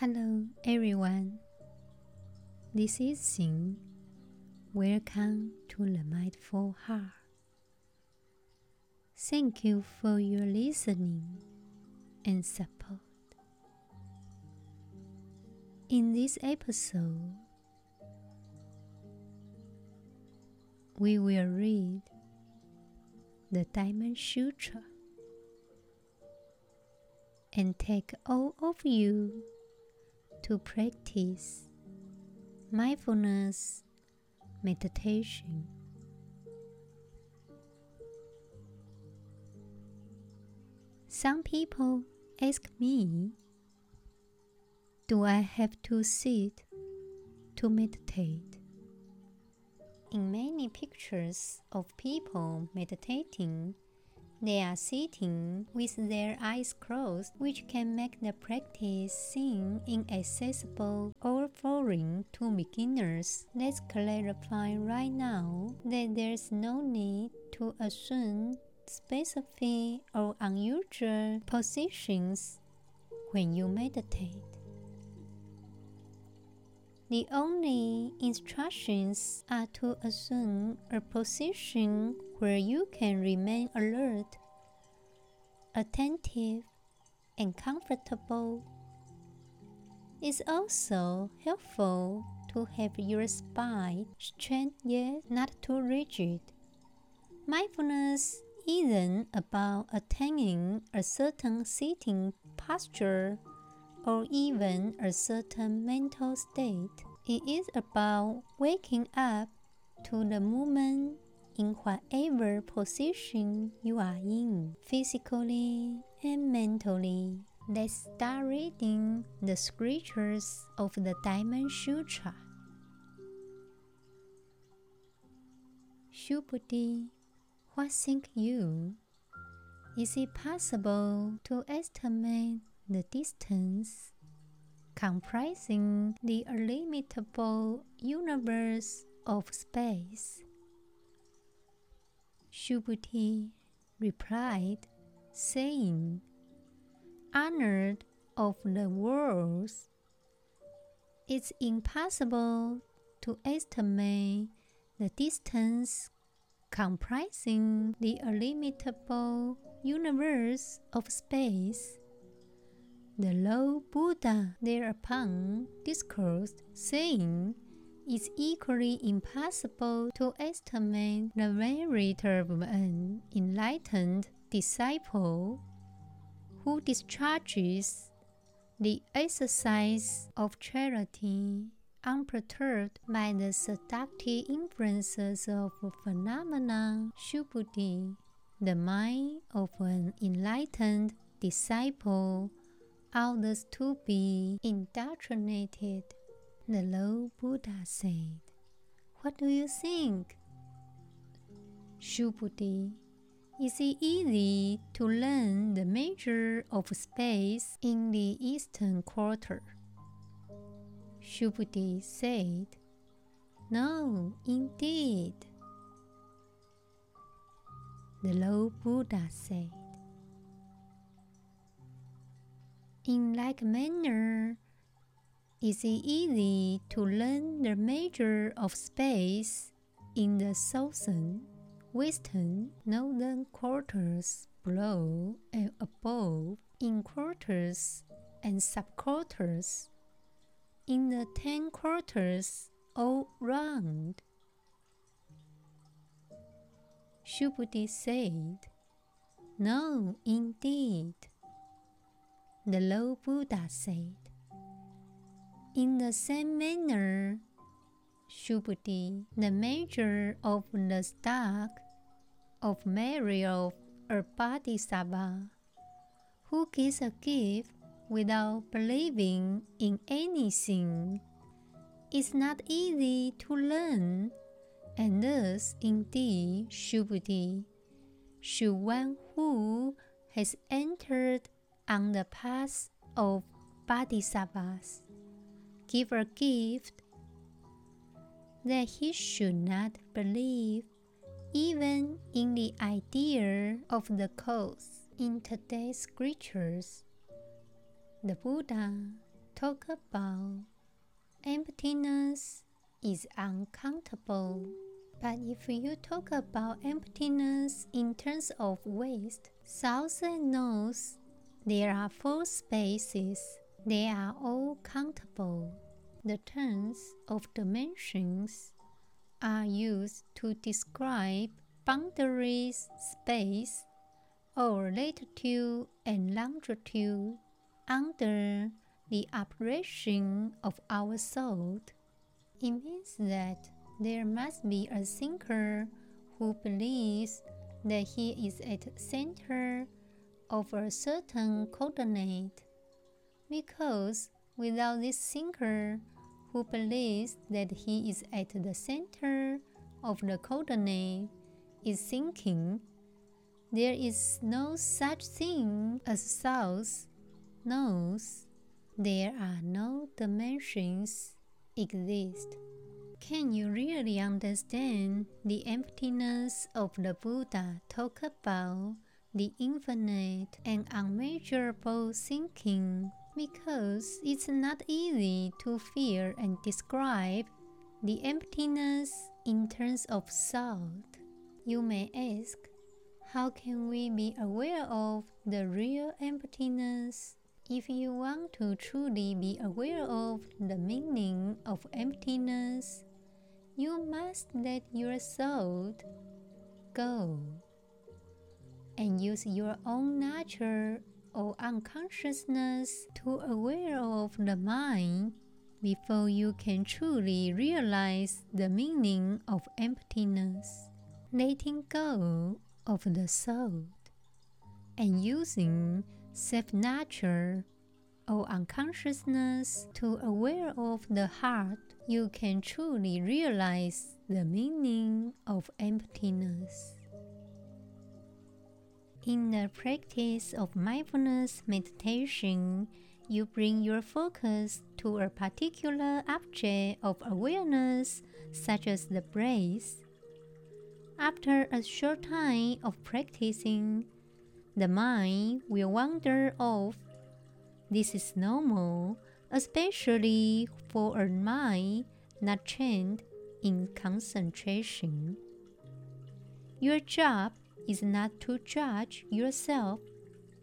Hello, everyone. This is Xin. Welcome to the Mindful Heart. Thank you for your listening and support. In this episode, we will read the Diamond Sutra and take all of you to practice mindfulness meditation. Some people ask me, Do I have to sit to meditate? In many pictures of people meditating, they are sitting with their eyes closed, which can make the practice seem inaccessible or foreign to beginners. Let's clarify right now that there's no need to assume specific or unusual positions when you meditate. The only instructions are to assume a position where you can remain alert, attentive, and comfortable. It's also helpful to have your spine straight yet not too rigid. Mindfulness isn't about attaining a certain sitting posture or even a certain mental state. It is about waking up to the moment in whatever position you are in, physically and mentally. Let's start reading the scriptures of the Diamond Sutra. Subhuti, what think you? Is it possible to estimate the distance, comprising the illimitable universe of space. Subhuti replied, saying, Honored of the worlds, it's impossible to estimate the distance comprising the illimitable universe of space. The Lord Buddha thereupon discoursed, saying, It's equally impossible to estimate the merit of an enlightened disciple who discharges the exercise of charity unperturbed by the seductive influences of phenomena Subhuti. The mind of an enlightened disciple others to be indoctrinated. The Lord Buddha said, What do you think? Subhuti, is it easy to learn the measure of space in the eastern quarter? Subhuti said, No, indeed. The Lord Buddha said, In like manner, is it easy to learn the measure of space in the southern, western, northern quarters below and above, in quarters and subquarters, in the ten quarters all round? Subhuti said, No, indeed. The Lord Buddha said, In the same manner, Subhuti, the measure of the stock of merit of a bodhisattva, who gives a gift without believing in anything, is not easy to learn, and thus, indeed, Subhuti, should one who has entered on the path of bodhisattvas, give a gift that he should not believe even in the idea of the cause. In today's scriptures, the Buddha talk about emptiness is uncountable. But if you talk about emptiness in terms of waste, thousand and north, there are four spaces. They are all countable. The terms of dimensions are used to describe boundaries, space, or latitude and longitude under the operation of our soul. It means that there must be a thinker who believes that he is at center of a certain coordinate. Because without this thinker who believes that he is at the center of the coordinate is thinking, there is no such thing as south, north, there are no dimensions exist. Can you really understand the emptiness of the Buddha talk about the infinite and unmeasurable thinking? Because it's not easy to feel and describe the emptiness in terms of thought. You may ask, how can we be aware of the real emptiness? If you want to truly be aware of the meaning of emptiness, you must let your thought go and use your own nature or unconsciousness to aware of the mind before you can truly realize the meaning of emptiness. Letting go of the thought and using self nature or unconsciousness to aware of the heart, you can truly realize the meaning of emptiness. In the practice of mindfulness meditation, you bring your focus to a particular object of awareness, such as the breath. After a short time of practicing, the mind will wander off. This is normal, especially for a mind not trained in concentration. Your job is not to judge yourself,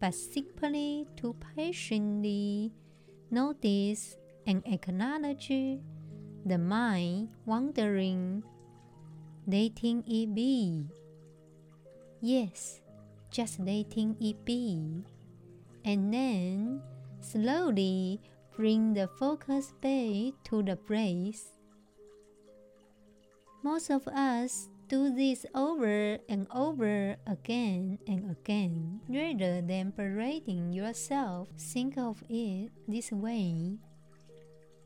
but simply to patiently notice and acknowledge the mind wandering, letting it be. Yes, just letting it be. And then slowly bring the focus back to the breath. Most of us do this over and over again and again. Rather than parading yourself, think of it this way.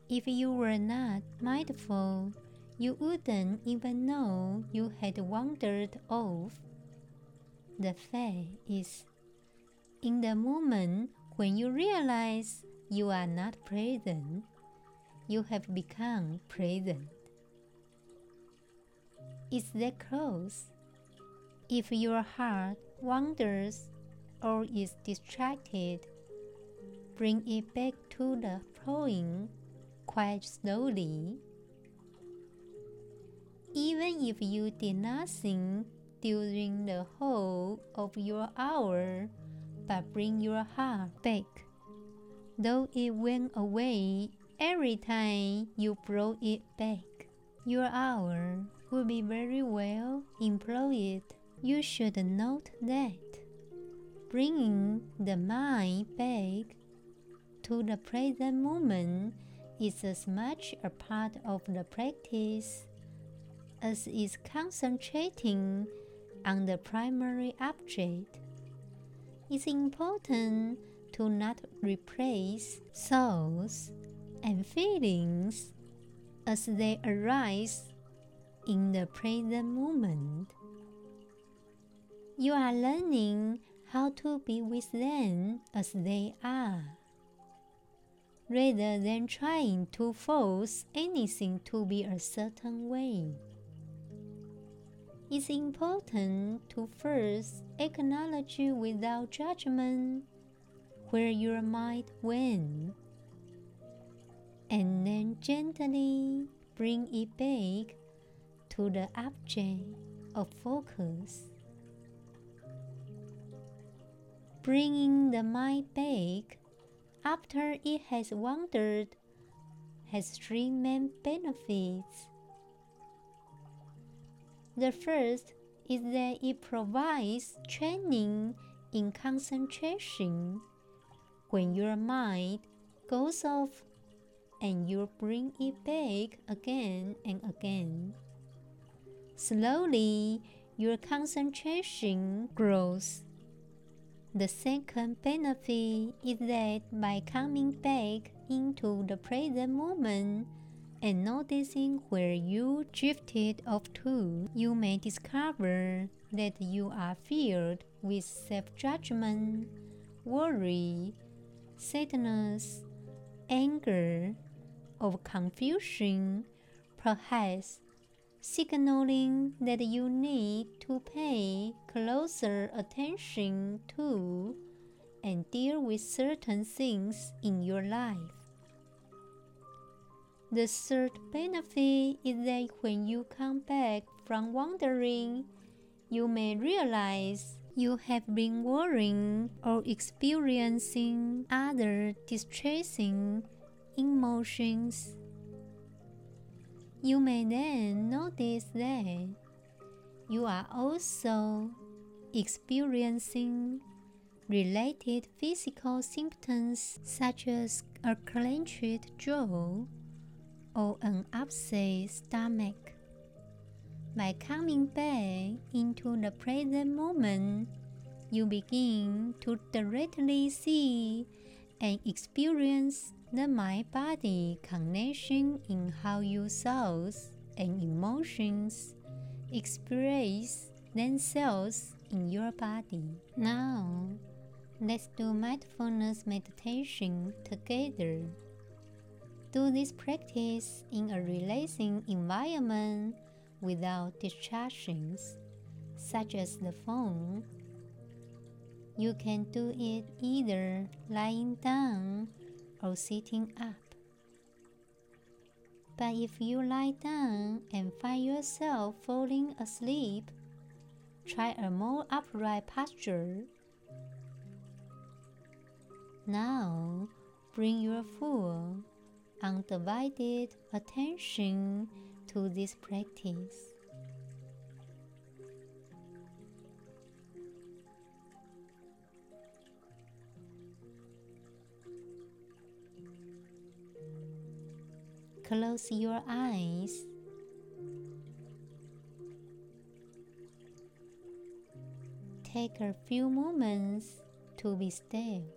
If you were not mindful, you wouldn't even know you had wandered off the fact is, in the moment when you realize you are not present, you have become present. Is that close? If your heart wanders or is distracted, bring it back to the flowing quite slowly. Even if you did nothing during the whole of your hour, but bring your heart back. Though it went away every time you brought it back, your hour will be very well employed. You should note that bringing the mind back to the present moment is as much a part of the practice as is concentrating on the primary object. It's important to not replace thoughts and feelings as they arise in the present moment. You are learning how to be with them as they are, rather than trying to force anything to be a certain way. It's important to first acknowledge without judgment where your mind went. and then gently bring it back to the object of focus. Bringing the mind back after it has wandered has three main benefits. The first is that it provides training in concentration. When your mind goes off and you bring it back again and again. Slowly, your concentration grows. The second benefit is that by coming back into the present moment and noticing where you drifted off to, you may discover that you are filled with self judgment, worry, sadness, anger, or confusion, perhaps signaling that you need to pay closer attention to and deal with certain things in your life. The third benefit is that when you come back from wandering, you may realize you have been worrying or experiencing other distressing emotions. You may then notice that you are also experiencing related physical symptoms such as a clenched jaw or an upset stomach. By coming back into the present moment, you begin to directly see and experience the mind body connection in how your thoughts and emotions express themselves in your body. Now, let's do mindfulness meditation together. Do this practice in a relaxing environment without distractions, such as the phone. You can do it either lying down or sitting up. But if you lie down and find yourself falling asleep, try a more upright posture. Now, bring your full, undivided attention to this practice. Close your eyes. Take a few moments to be still.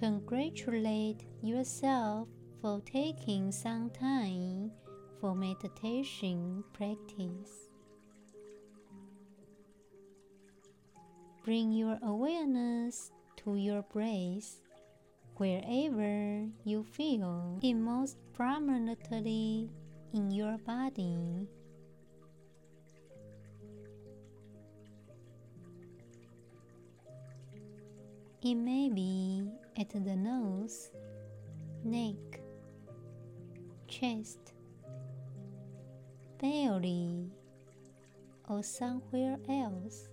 Congratulate yourself for taking some time for meditation practice. Bring your awareness to your breath wherever you feel it most prominently in your body. It may be at the nose, neck, chest, belly, or somewhere else.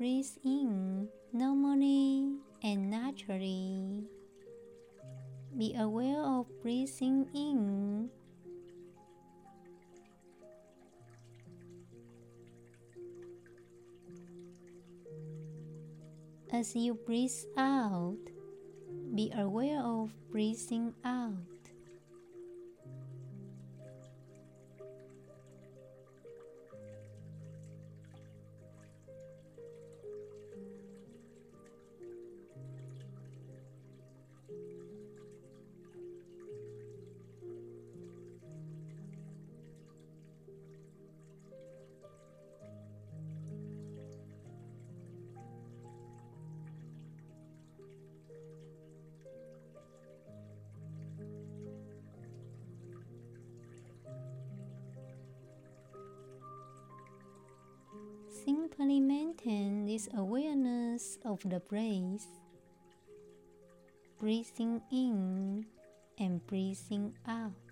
breathe in normally and naturally. Be aware of breathing in As you breathe out, be aware of breathing out. Of the breath, breathing in and breathing out.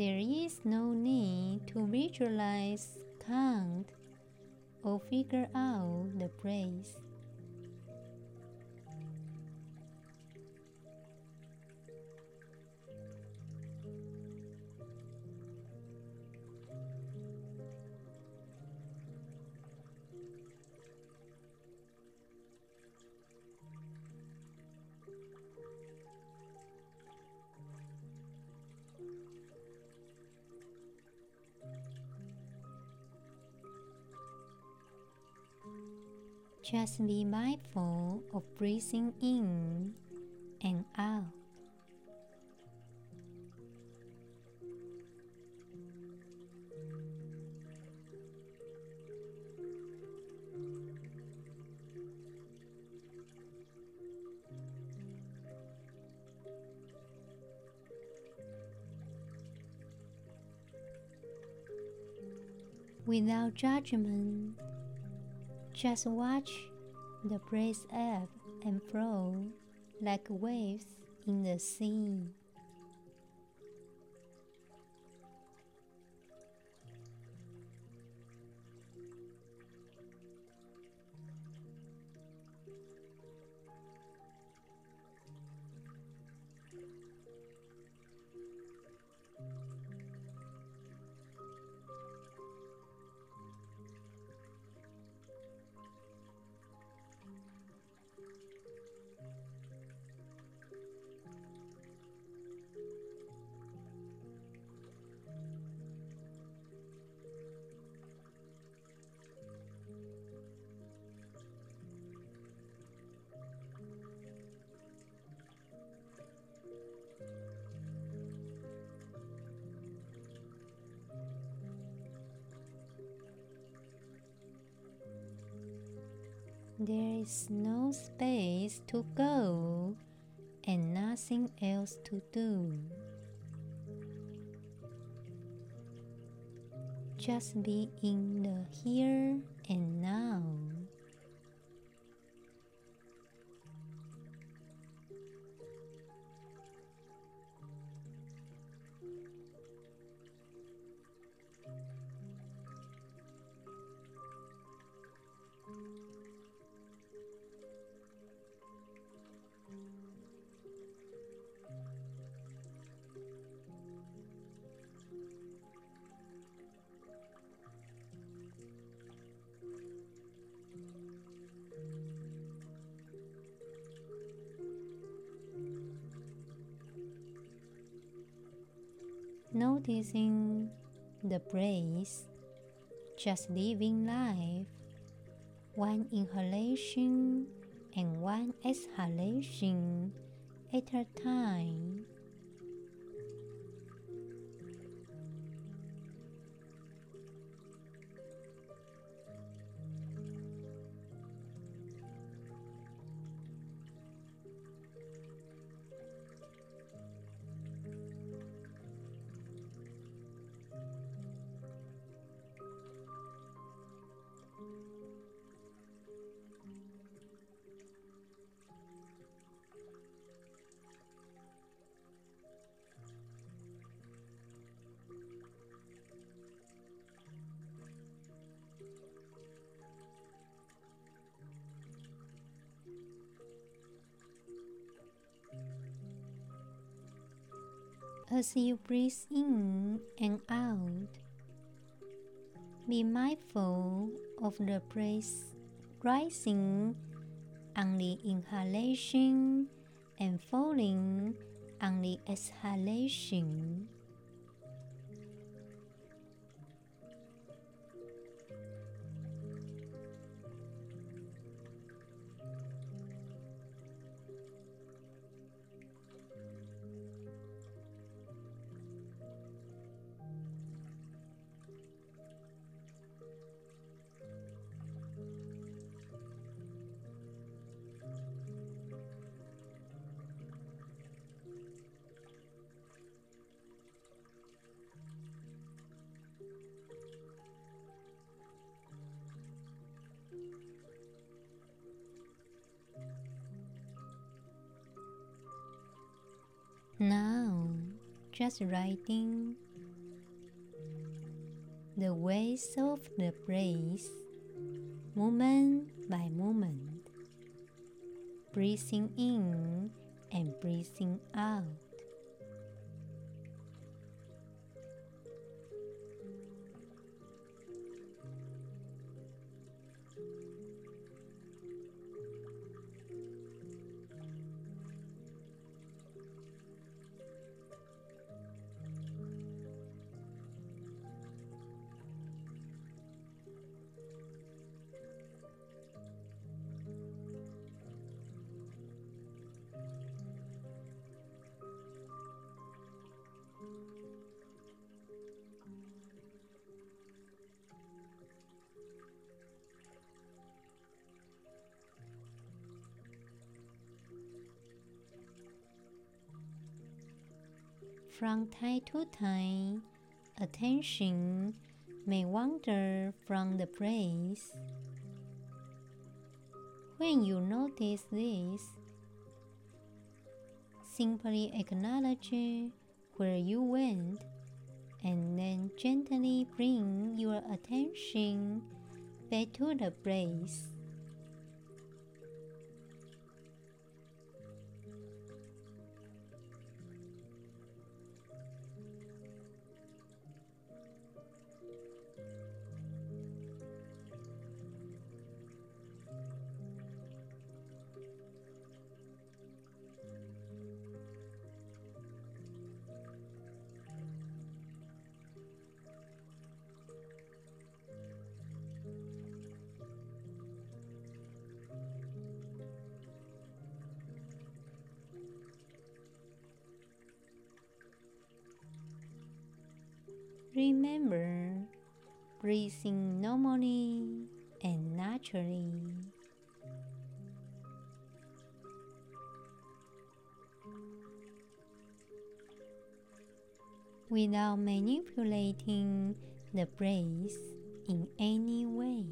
There is no need to visualize, count, or figure out the praise. Just be mindful of breathing in and out. Without judgment, just watch the breath ebb and flow like waves in the sea. There is no space to go and nothing else to do. Just be in the here and now. Noticing the breath, just living life, one inhalation and one exhalation at a time. As you breathe in and out, be mindful of the breath rising on the inhalation and falling on the exhalation. Just writing the ways of the breath, moment by moment, breathing in and breathing out. From time to time, attention may wander from the breath. When you notice this, simply acknowledge where you went and then gently bring your attention back to the breath. Remember breathing normally and naturally. Without manipulating the breath in any way.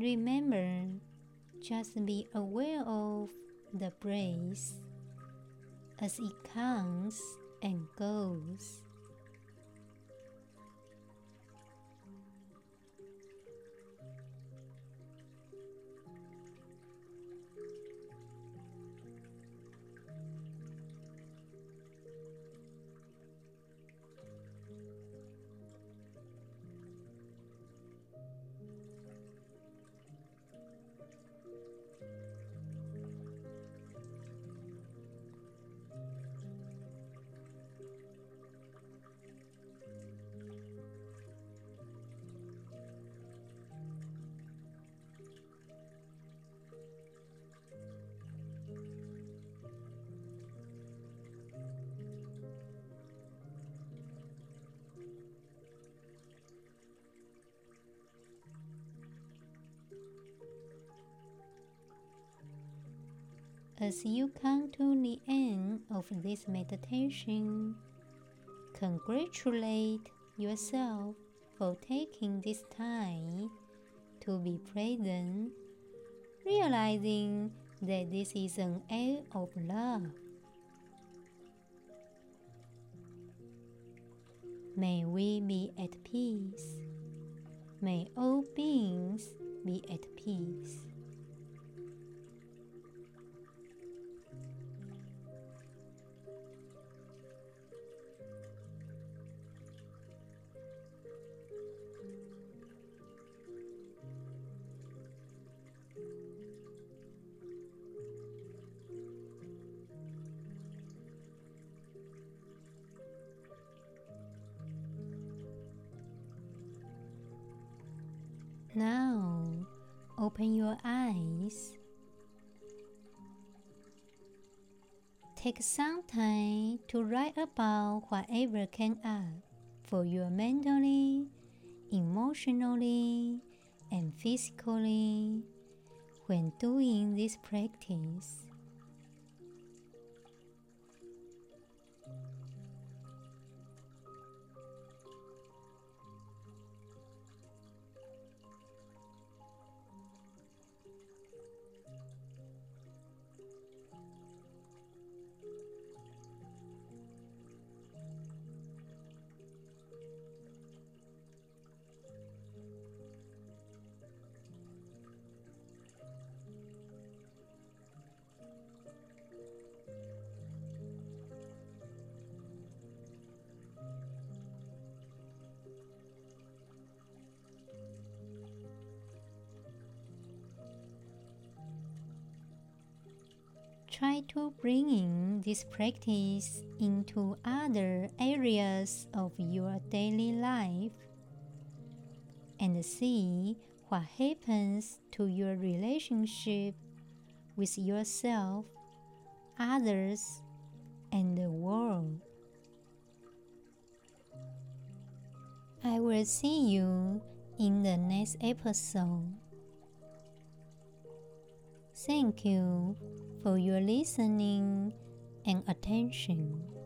Remember, just be aware of the breath as it comes and goes. As you come to the end of this meditation, congratulate yourself for taking this time to be present, realizing that this is an act of love. May we be at peace. May all beings be at peace. Now, open your eyes. Take some time to write about whatever came up for you mentally, emotionally, and physically when doing this practice. To bringing this practice into other areas of your daily life and see what happens to your relationship with yourself, others, and the world. I will see you in the next episode. Thank you for your listening and attention.